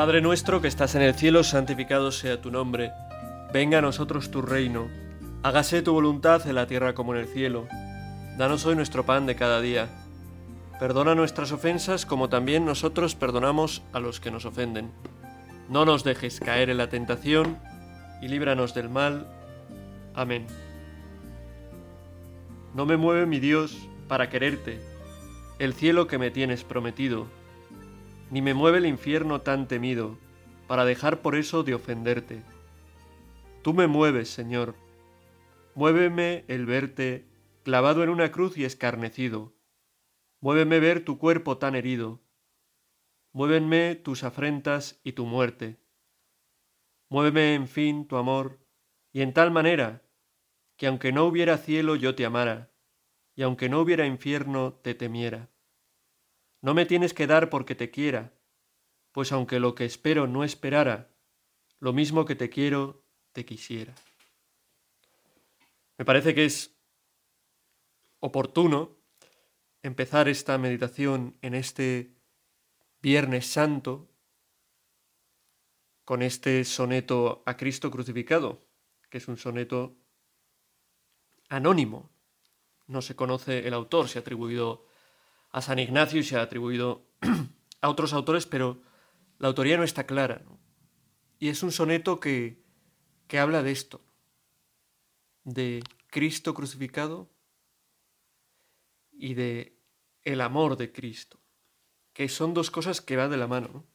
Padre nuestro que estás en el cielo, santificado sea tu nombre. Venga a nosotros tu reino. Hágase tu voluntad en la tierra como en el cielo. Danos hoy nuestro pan de cada día. Perdona nuestras ofensas como también nosotros perdonamos a los que nos ofenden. No nos dejes caer en la tentación y líbranos del mal. Amén. No me mueve mi Dios para quererte, el cielo que me tienes prometido ni me mueve el infierno tan temido, para dejar por eso de ofenderte. Tú me mueves, Señor. Muéveme el verte clavado en una cruz y escarnecido. Muéveme ver tu cuerpo tan herido. Muévenme tus afrentas y tu muerte. Muéveme, en fin, tu amor, y en tal manera que aunque no hubiera cielo yo te amara, y aunque no hubiera infierno te temiera. No me tienes que dar porque te quiera, pues aunque lo que espero no esperara, lo mismo que te quiero, te quisiera. Me parece que es oportuno empezar esta meditación en este Viernes Santo con este soneto a Cristo crucificado, que es un soneto anónimo. No se conoce el autor, se ha atribuido a San Ignacio y se ha atribuido a otros autores, pero la autoría no está clara. Y es un soneto que, que habla de esto, de Cristo crucificado y de el amor de Cristo, que son dos cosas que van de la mano. ¿no?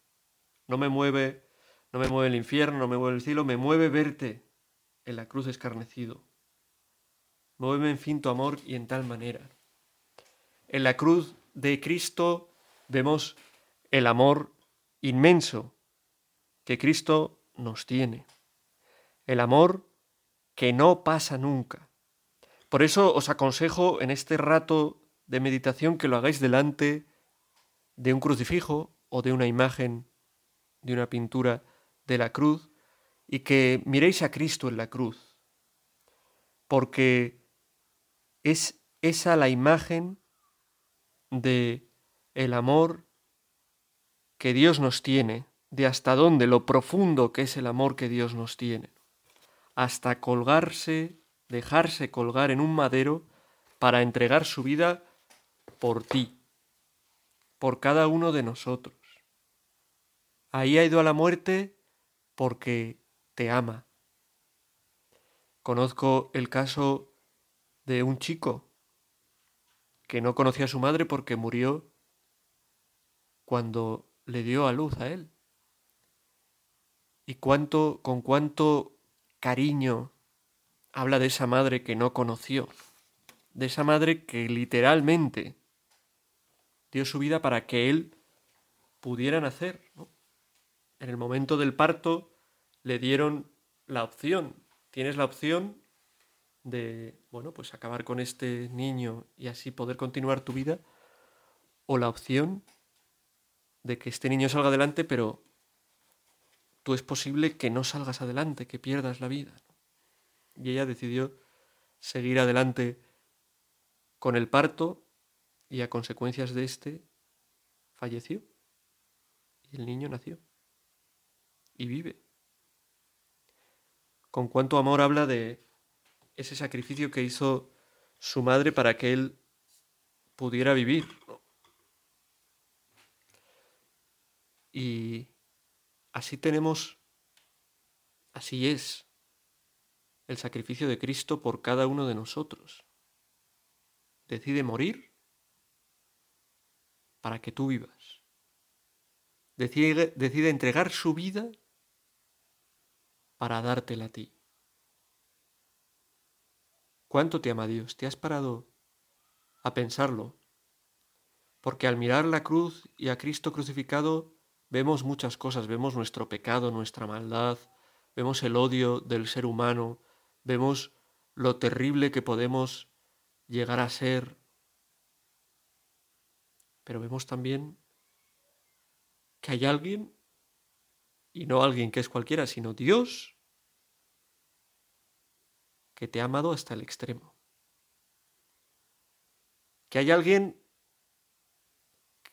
no me mueve, no me mueve el infierno, no me mueve el cielo, me mueve verte en la cruz escarnecido. Muéveme en fin tu amor y en tal manera. En la cruz de Cristo vemos el amor inmenso que Cristo nos tiene. El amor que no pasa nunca. Por eso os aconsejo en este rato de meditación que lo hagáis delante de un crucifijo o de una imagen, de una pintura de la cruz, y que miréis a Cristo en la cruz, porque es esa la imagen de el amor que Dios nos tiene, de hasta dónde, lo profundo que es el amor que Dios nos tiene, hasta colgarse, dejarse colgar en un madero para entregar su vida por ti, por cada uno de nosotros. Ahí ha ido a la muerte porque te ama. Conozco el caso de un chico que no conocía a su madre porque murió cuando le dio a luz a él. Y cuánto, con cuánto cariño habla de esa madre que no conoció, de esa madre que literalmente dio su vida para que él pudiera nacer. En el momento del parto le dieron la opción, tienes la opción de, bueno, pues acabar con este niño y así poder continuar tu vida, o la opción de que este niño salga adelante, pero tú es posible que no salgas adelante, que pierdas la vida. Y ella decidió seguir adelante con el parto y a consecuencias de este falleció. Y el niño nació. Y vive. Con cuánto amor habla de ese sacrificio que hizo su madre para que él pudiera vivir. Y así tenemos, así es el sacrificio de Cristo por cada uno de nosotros. Decide morir para que tú vivas. Decide, decide entregar su vida para dártela a ti. ¿Cuánto te ama Dios? ¿Te has parado a pensarlo? Porque al mirar la cruz y a Cristo crucificado vemos muchas cosas, vemos nuestro pecado, nuestra maldad, vemos el odio del ser humano, vemos lo terrible que podemos llegar a ser, pero vemos también que hay alguien, y no alguien que es cualquiera, sino Dios, que te ha amado hasta el extremo. Que hay alguien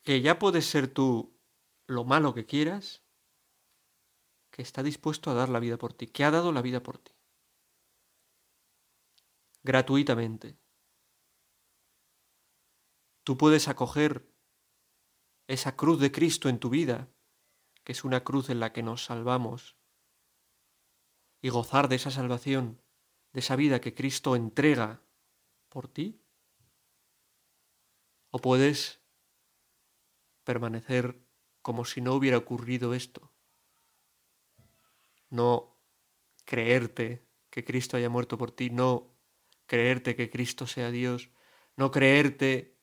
que ya puedes ser tú lo malo que quieras, que está dispuesto a dar la vida por ti, que ha dado la vida por ti. Gratuitamente. Tú puedes acoger esa cruz de Cristo en tu vida, que es una cruz en la que nos salvamos, y gozar de esa salvación, de esa vida que Cristo entrega por ti. O puedes permanecer como si no hubiera ocurrido esto. No creerte que Cristo haya muerto por ti, no creerte que Cristo sea Dios, no creerte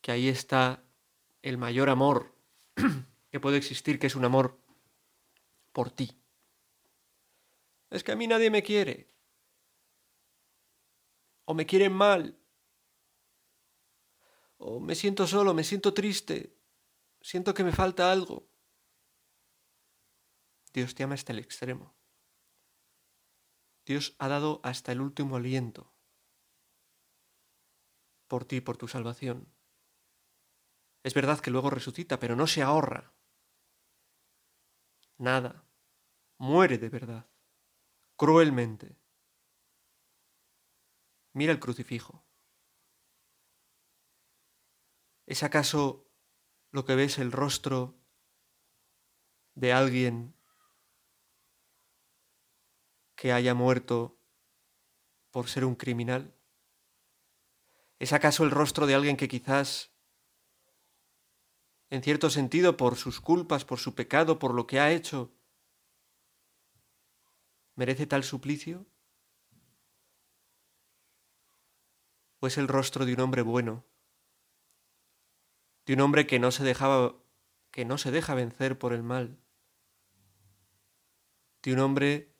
que ahí está el mayor amor que puede existir, que es un amor por ti. Es que a mí nadie me quiere. O me quieren mal. O me siento solo, me siento triste. Siento que me falta algo. Dios te ama hasta el extremo. Dios ha dado hasta el último aliento por ti, por tu salvación. Es verdad que luego resucita, pero no se ahorra. Nada. Muere de verdad. Cruelmente. Mira el crucifijo. ¿Es acaso lo que ves el rostro de alguien que haya muerto por ser un criminal? ¿Es acaso el rostro de alguien que quizás en cierto sentido, por sus culpas, por su pecado, por lo que ha hecho, merece tal suplicio? ¿O es el rostro de un hombre bueno, de un hombre que no se dejaba que no se deja vencer por el mal, de un hombre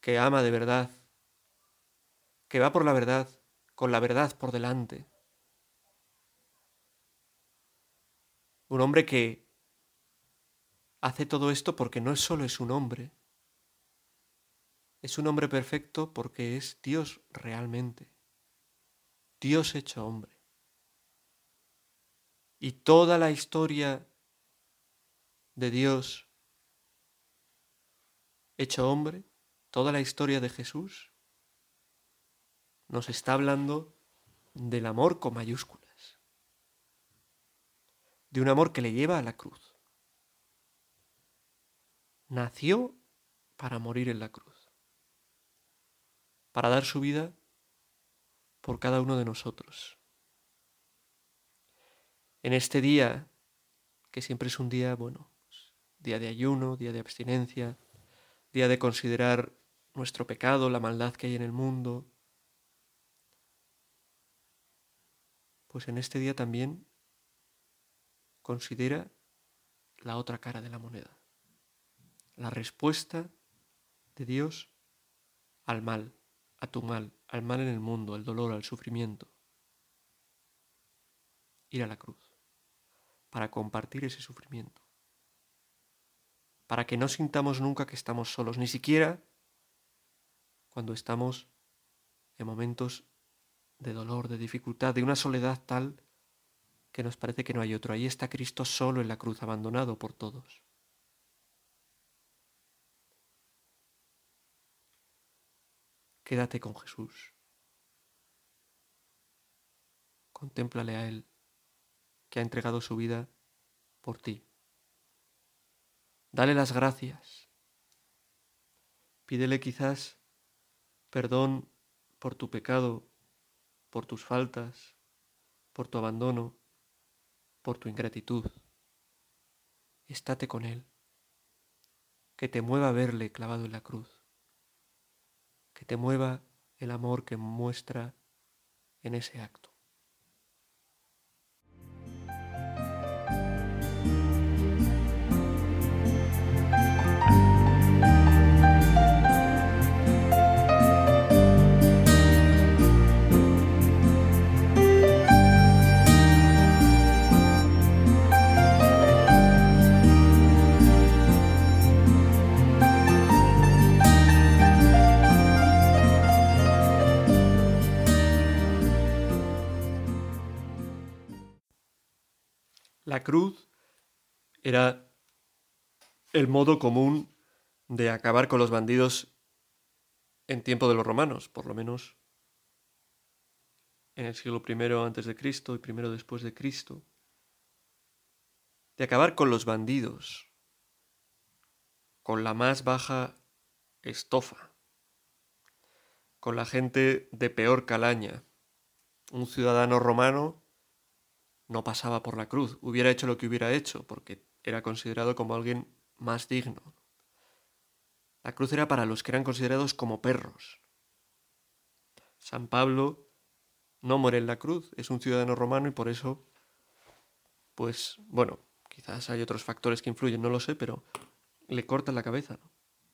que ama de verdad, que va por la verdad, con la verdad por delante? Un hombre que hace todo esto porque no solo es un hombre, es un hombre perfecto porque es Dios realmente, Dios hecho hombre. Y toda la historia de Dios hecho hombre, toda la historia de Jesús, nos está hablando del amor con mayúsculas de un amor que le lleva a la cruz. Nació para morir en la cruz, para dar su vida por cada uno de nosotros. En este día, que siempre es un día, bueno, día de ayuno, día de abstinencia, día de considerar nuestro pecado, la maldad que hay en el mundo, pues en este día también considera la otra cara de la moneda, la respuesta de Dios al mal, a tu mal, al mal en el mundo, al dolor, al sufrimiento. Ir a la cruz, para compartir ese sufrimiento, para que no sintamos nunca que estamos solos, ni siquiera cuando estamos en momentos de dolor, de dificultad, de una soledad tal que nos parece que no hay otro. Ahí está Cristo solo en la cruz, abandonado por todos. Quédate con Jesús. Contémplale a Él, que ha entregado su vida por ti. Dale las gracias. Pídele quizás perdón por tu pecado, por tus faltas, por tu abandono, por tu ingratitud. Estate con Él, que te mueva a verle clavado en la cruz, que te mueva el amor que muestra en ese acto. La cruz era el modo común de acabar con los bandidos en tiempo de los romanos, por lo menos en el siglo I antes de Cristo y primero después de Cristo, de acabar con los bandidos, con la más baja estofa, con la gente de peor calaña. Un ciudadano romano no pasaba por la cruz, hubiera hecho lo que hubiera hecho, porque era considerado como alguien más digno. La cruz era para los que eran considerados como perros. San Pablo no muere en la cruz, es un ciudadano romano y por eso, pues bueno, quizás hay otros factores que influyen, no lo sé, pero le cortan la cabeza.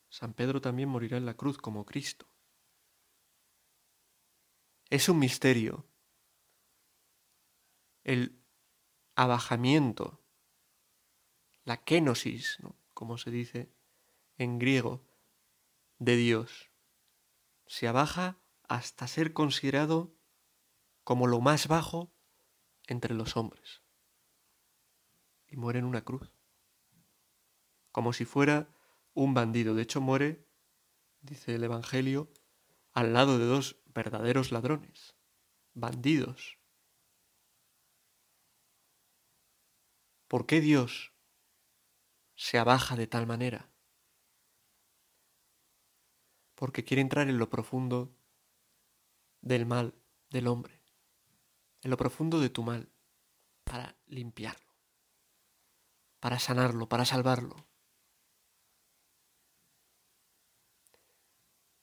San Pedro también morirá en la cruz como Cristo. Es un misterio el abajamiento, la kenosis, como se dice en griego, de Dios. Se abaja hasta ser considerado como lo más bajo entre los hombres. Y muere en una cruz. Como si fuera un bandido. De hecho, muere, dice el Evangelio, al lado de dos verdaderos ladrones, bandidos. ¿Por qué Dios se abaja de tal manera? Porque quiere entrar en lo profundo del mal del hombre, en lo profundo de tu mal, para limpiarlo, para sanarlo, para salvarlo.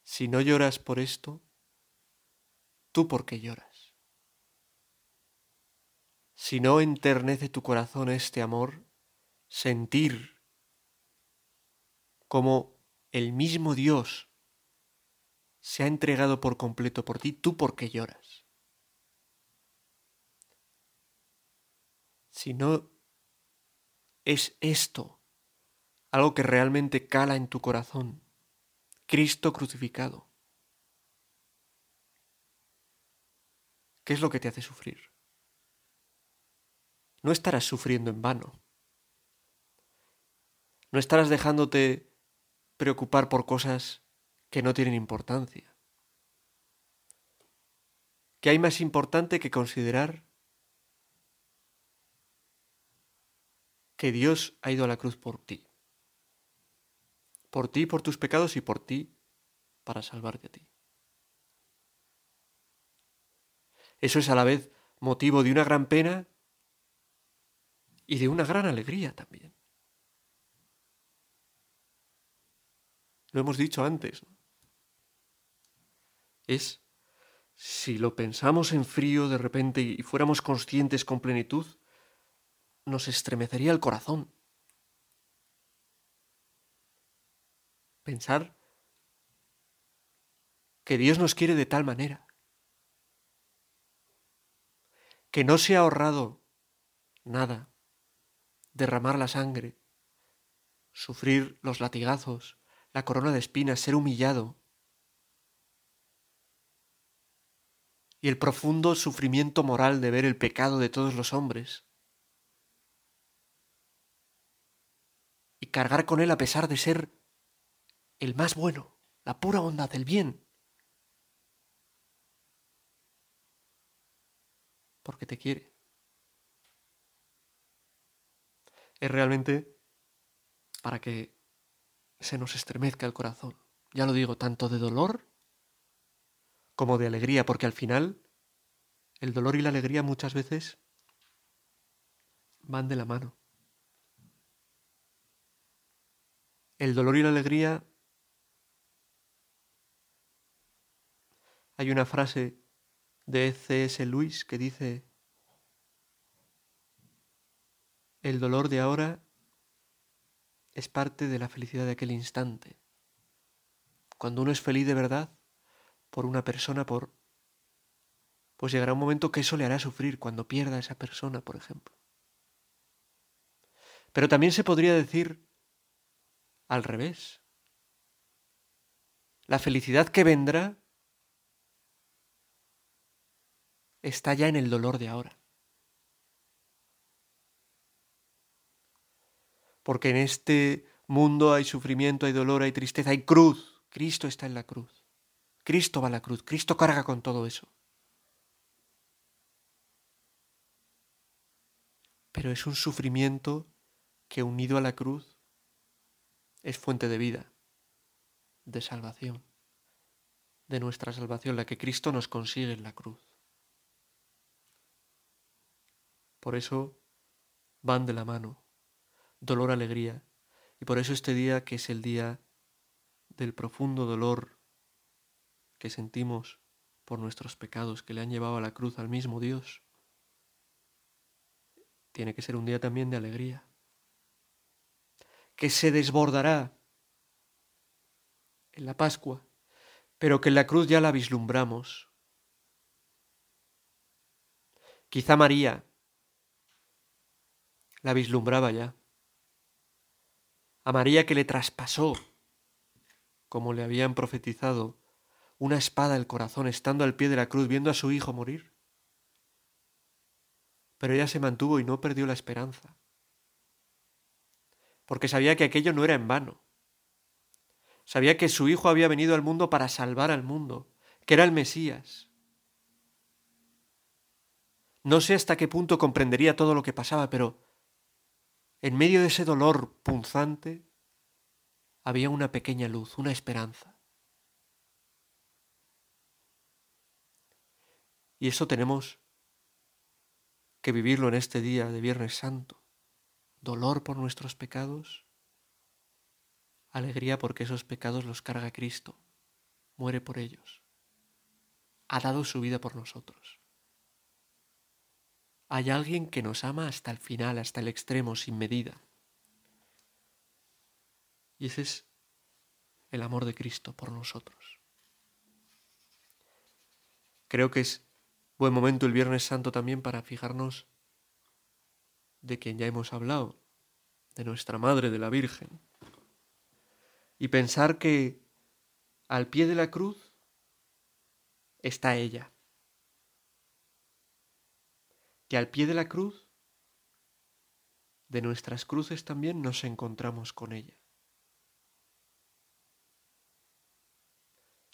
Si no lloras por esto, ¿tú por qué lloras? Si no enternece tu corazón este amor, sentir como el mismo Dios se ha entregado por completo por ti, ¿tú por qué lloras? Si no es esto algo que realmente cala en tu corazón, Cristo crucificado, ¿qué es lo que te hace sufrir? No estarás sufriendo en vano. No estarás dejándote preocupar por cosas que no tienen importancia. ¿Qué hay más importante que considerar que Dios ha ido a la cruz por ti? Por ti, por tus pecados y por ti para salvarte a ti. Eso es a la vez motivo de una gran pena y de una gran alegría también. Lo hemos dicho antes. Es, si lo pensamos en frío de repente y fuéramos conscientes con plenitud, nos estremecería el corazón. Pensar que Dios nos quiere de tal manera, que no se ha ahorrado nada derramar la sangre, sufrir los latigazos, la corona de espinas, ser humillado. Y el profundo sufrimiento moral de ver el pecado de todos los hombres. Y cargar con él a pesar de ser el más bueno, la pura bondad, del bien. Porque te quiere. Es realmente para que se nos estremezca el corazón. Ya lo digo, tanto de dolor como de alegría, porque al final el dolor y la alegría muchas veces van de la mano. El dolor y la alegría... Hay una frase de C.S. Lewis que dice, El dolor de ahora es parte de la felicidad de aquel instante. Cuando uno es feliz de verdad por una persona, por pues llegará un momento que eso le hará sufrir cuando pierda a esa persona, por ejemplo. Pero también se podría decir al revés. La felicidad que vendrá está ya en el dolor de ahora. Porque en este mundo, hay sufrimiento, hay dolor, hay tristeza, hay cruz. Cristo está en la cruz. Cristo va a la cruz. Cristo carga con todo eso. Pero es un sufrimiento que unido a la cruz es fuente de vida, de salvación, de nuestra salvación, la que Cristo nos consigue en la cruz. Por eso van de la mano, dolor, alegría, y por eso este día, que es el día del profundo dolor que sentimos por nuestros pecados que le han llevado a la cruz al mismo Dios, tiene que ser un día también de alegría, que se desbordará en la Pascua, pero que en la cruz ya la vislumbramos. Quizá María la vislumbraba ya. A María que le traspasó, como le habían profetizado, una espada el corazón estando al pie de la cruz viendo a su hijo morir. Pero ella se mantuvo y no perdió la esperanza, porque sabía que aquello no era en vano. Sabía que su hijo había venido al mundo para salvar al mundo, que era el Mesías. No sé hasta qué punto comprendería todo lo que pasaba, pero en medio de ese dolor punzante había una pequeña luz, una esperanza. Y eso tenemos que vivirlo en este día de Viernes Santo. Dolor por nuestros pecados, alegría porque esos pecados los carga Cristo, muere por ellos, ha dado su vida por nosotros. Hay alguien que nos ama hasta el final, hasta el extremo, sin medida. Y ese es el amor de Cristo por nosotros. Creo que es buen momento el Viernes Santo también para fijarnos de quien ya hemos hablado, de nuestra Madre, de la Virgen, y pensar que al pie de la cruz está ella que al pie de la cruz, de nuestras cruces también nos encontramos con ella.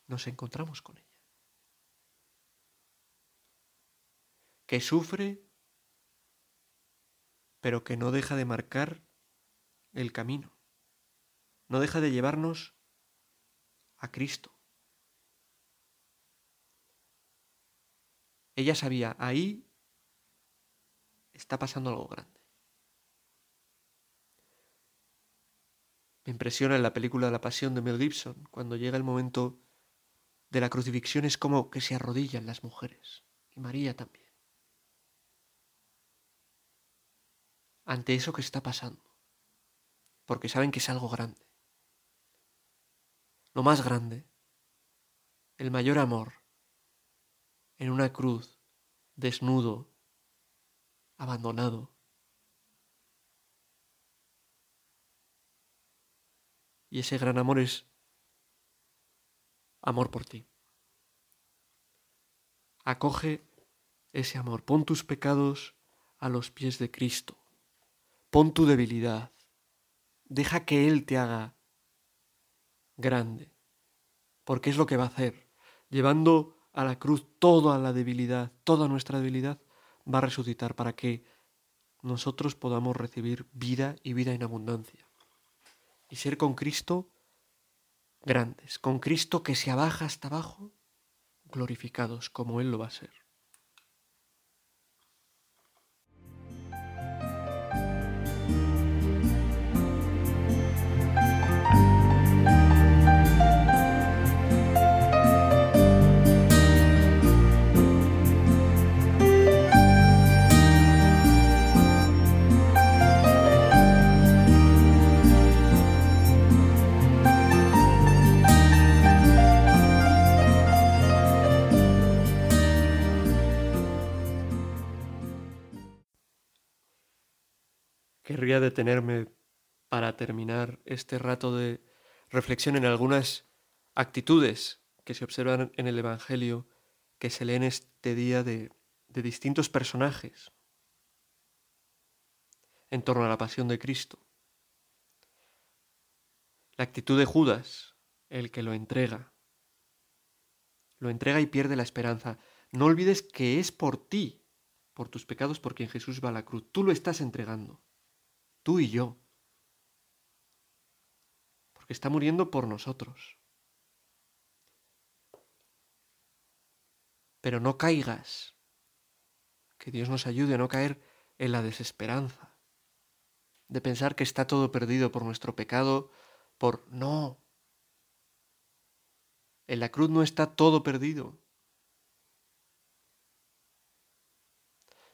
Nos encontramos con ella. Que sufre, pero que no deja de marcar el camino. No deja de llevarnos a Cristo. Ella sabía, ahí está pasando algo grande. Me impresiona en la película La Pasión de Mel Gibson, cuando llega el momento de la crucifixión, es como que se arrodillan las mujeres, y María también, ante eso que está pasando, porque saben que es algo grande. Lo más grande, el mayor amor, en una cruz, desnudo, abandonado. Y ese gran amor es amor por ti. Acoge ese amor. Pon tus pecados a los pies de Cristo. Pon tu debilidad. Deja que Él te haga grande. Porque es lo que va a hacer. Llevando a la cruz toda la debilidad, toda nuestra debilidad, va a resucitar para que nosotros podamos recibir vida y vida en abundancia. Y ser con Cristo grandes, con Cristo que se abaja hasta abajo, glorificados como Él lo va a ser. Querría detenerme para terminar este rato de reflexión en algunas actitudes que se observan en el Evangelio, que se leen este día de distintos personajes en torno a la pasión de Cristo. La actitud de Judas, el que lo entrega. Lo entrega y pierde la esperanza. No olvides que es por ti, por tus pecados, por quien Jesús va a la cruz. Tú lo estás entregando. Tú y yo. Porque está muriendo por nosotros. Pero no caigas. Que Dios nos ayude a no caer en la desesperanza. De pensar que está todo perdido por nuestro pecado, por... No. En la cruz no está todo perdido.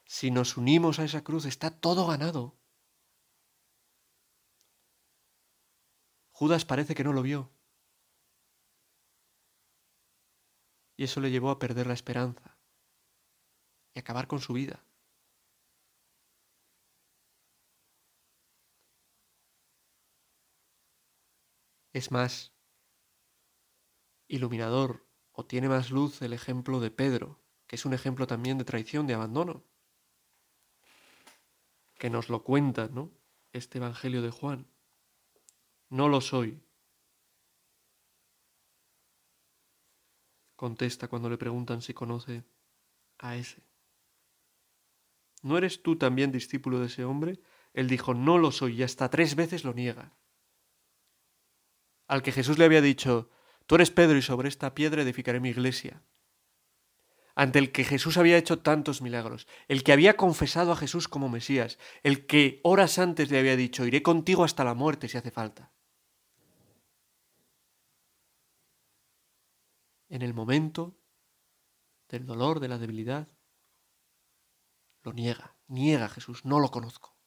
Si nos unimos a esa cruz, está todo ganado. Judas parece que no lo vio. Y eso le llevó a perder la esperanza y acabar con su vida. Es más iluminador o tiene más luz el ejemplo de Pedro, que es un ejemplo también de traición, de abandono, que nos lo cuenta, ¿no? Este Evangelio de Juan. No lo soy. Contesta cuando le preguntan si conoce a ese. ¿No eres tú también discípulo de ese hombre? Él dijo, no lo soy, y hasta tres veces lo niega. Al que Jesús le había dicho, tú eres Pedro y sobre esta piedra edificaré mi iglesia. Ante el que Jesús había hecho tantos milagros, el que había confesado a Jesús como Mesías, el que horas antes le había dicho, iré contigo hasta la muerte si hace falta. En el momento del dolor, de la debilidad, lo niega, niega Jesús, no lo conozco.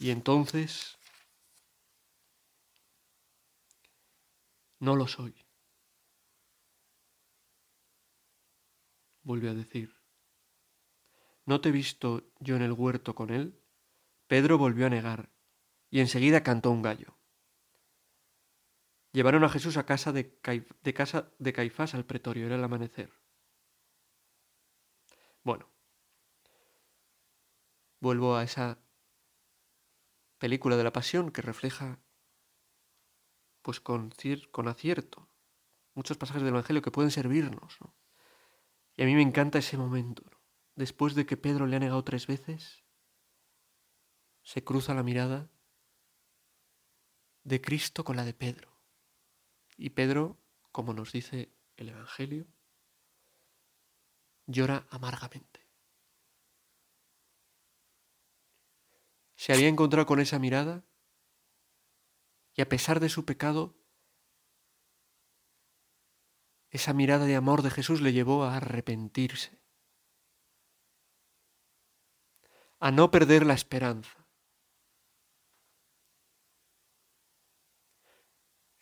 Y entonces, no lo soy. Vuelve a decir, ¿no te he visto yo en el huerto con él? Pedro volvió a negar, y enseguida cantó un gallo. Llevaron a Jesús a casa de, casa de Caifás al pretorio, era el amanecer. Bueno, vuelvo a esa película de la pasión que refleja, pues con, con acierto, muchos pasajes del Evangelio que pueden servirnos. Y a mí me encanta ese momento. Después de que Pedro le ha negado tres veces, se cruza la mirada de Cristo con la de Pedro. Y Pedro, como nos dice el Evangelio, llora amargamente. Se había encontrado con esa mirada y a pesar de su pecado, esa mirada de amor de Jesús le llevó a arrepentirse, a no perder la esperanza.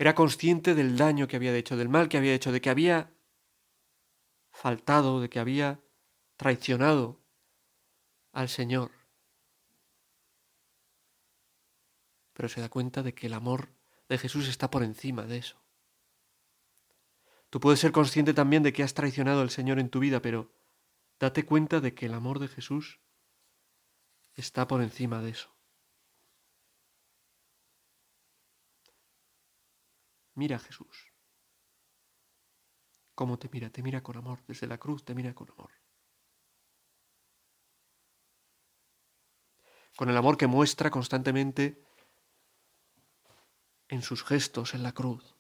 Era consciente del daño que había hecho, del mal que había hecho, de que había faltado, de que había traicionado al Señor. Pero se da cuenta de que el amor de Jesús está por encima de eso. Tú puedes ser consciente también de que has traicionado al Señor en tu vida, pero date cuenta de que el amor de Jesús está por encima de eso. Mira a Jesús. ¿Cómo te mira? Te mira con amor. Desde la cruz te mira con amor. Con el amor que muestra constantemente en sus gestos en la cruz,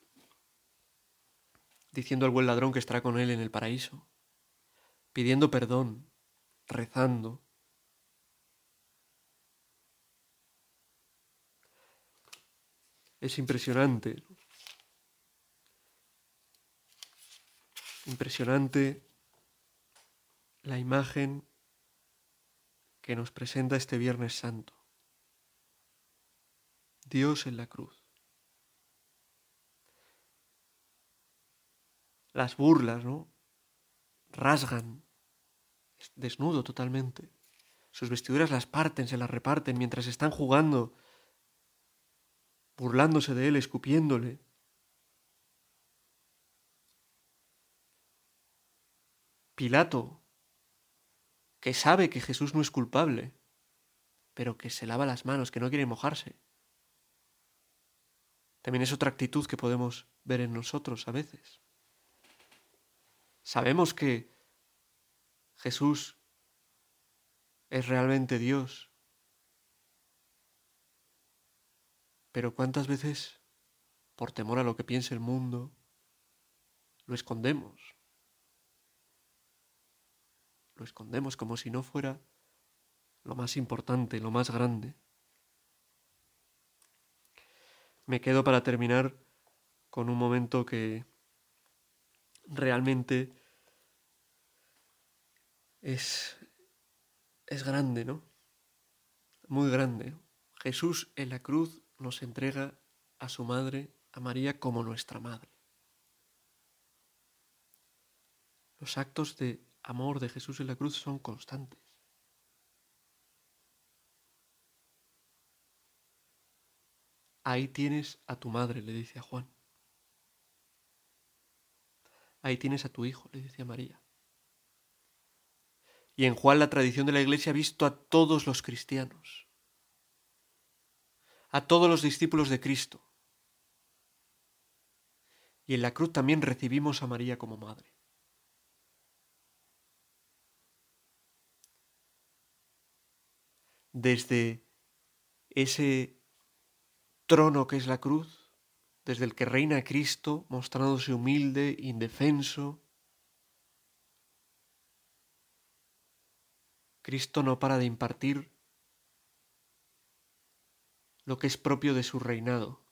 diciendo al buen ladrón que estará con él en el paraíso, pidiendo perdón, rezando. Es impresionante Impresionante la imagen que nos presenta este Viernes Santo. Dios en la cruz. Las burlas, ¿no? Rasgan, desnudo totalmente. Sus vestiduras las parten, se las reparten mientras están jugando, burlándose de él, escupiéndole. Pilato, que sabe que Jesús no es culpable, pero que se lava las manos, que no quiere mojarse. También es otra actitud que podemos ver en nosotros a veces. Sabemos que Jesús es realmente Dios, pero ¿cuántas veces, por temor a lo que piense el mundo, lo escondemos? Escondemos como si no fuera lo más importante, lo más grande. Me quedo para terminar con un momento que realmente es, es grande, ¿no? Muy grande. Jesús en la cruz nos entrega a su madre, a María, como nuestra madre. Los actos de amor de Jesús en la cruz son constantes. Ahí tienes a tu madre, le dice a Juan. Ahí tienes a tu hijo, le dice a María. Y en Juan la tradición de la Iglesia ha visto a todos los cristianos, a todos los discípulos de Cristo. Y en la cruz también recibimos a María como madre. Desde ese trono que es la cruz, desde el que reina Cristo, mostrándose humilde, indefenso. Cristo no para de impartir lo que es propio de su reinado,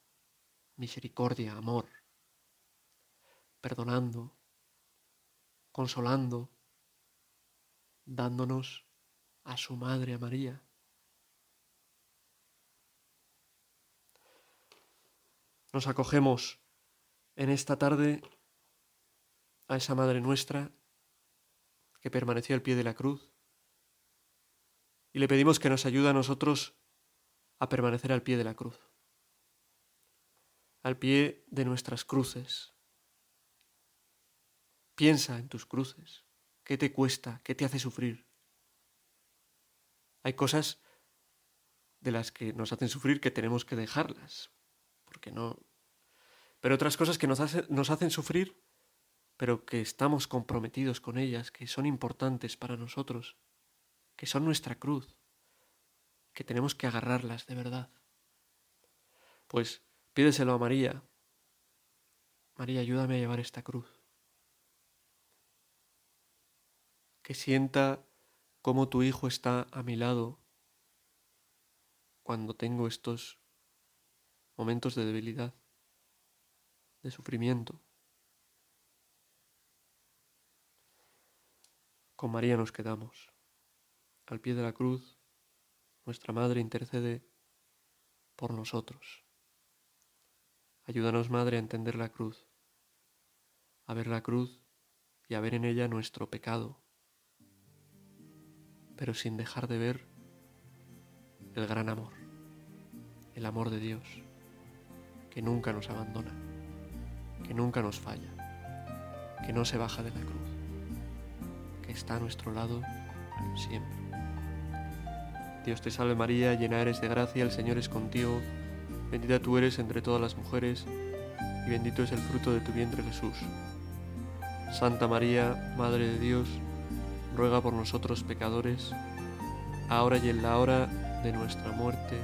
misericordia, amor, perdonando, consolando, dándonos a su Madre, a María. Nos acogemos en esta tarde a esa Madre nuestra que permaneció al pie de la cruz y le pedimos que nos ayude a nosotros a permanecer al pie de la cruz, al pie de nuestras cruces. Piensa en tus cruces, qué te cuesta, qué te hace sufrir. Hay cosas de las que nos hacen sufrir que tenemos que dejarlas, porque no... Pero otras cosas que nos, nos hacen sufrir, pero que estamos comprometidos con ellas, que son importantes para nosotros, que son nuestra cruz, que tenemos que agarrarlas de verdad. Pues pídeselo a María. María, ayúdame a llevar esta cruz. Que sienta cómo tu Hijo está a mi lado cuando tengo estos momentos de debilidad, de sufrimiento. Con María nos quedamos. Al pie de la cruz, nuestra Madre intercede por nosotros. Ayúdanos, Madre, a entender la cruz, a ver la cruz y a ver en ella nuestro pecado, pero sin dejar de ver el gran amor, el amor de Dios que nunca nos abandona, que nunca nos falla, que no se baja de la cruz, que está a nuestro lado siempre. Dios te salve María, llena eres de gracia, el Señor es contigo, bendita tú eres entre todas las mujeres, y bendito es el fruto de tu vientre Jesús. Santa María, Madre de Dios, ruega por nosotros pecadores, ahora y en la hora de nuestra muerte.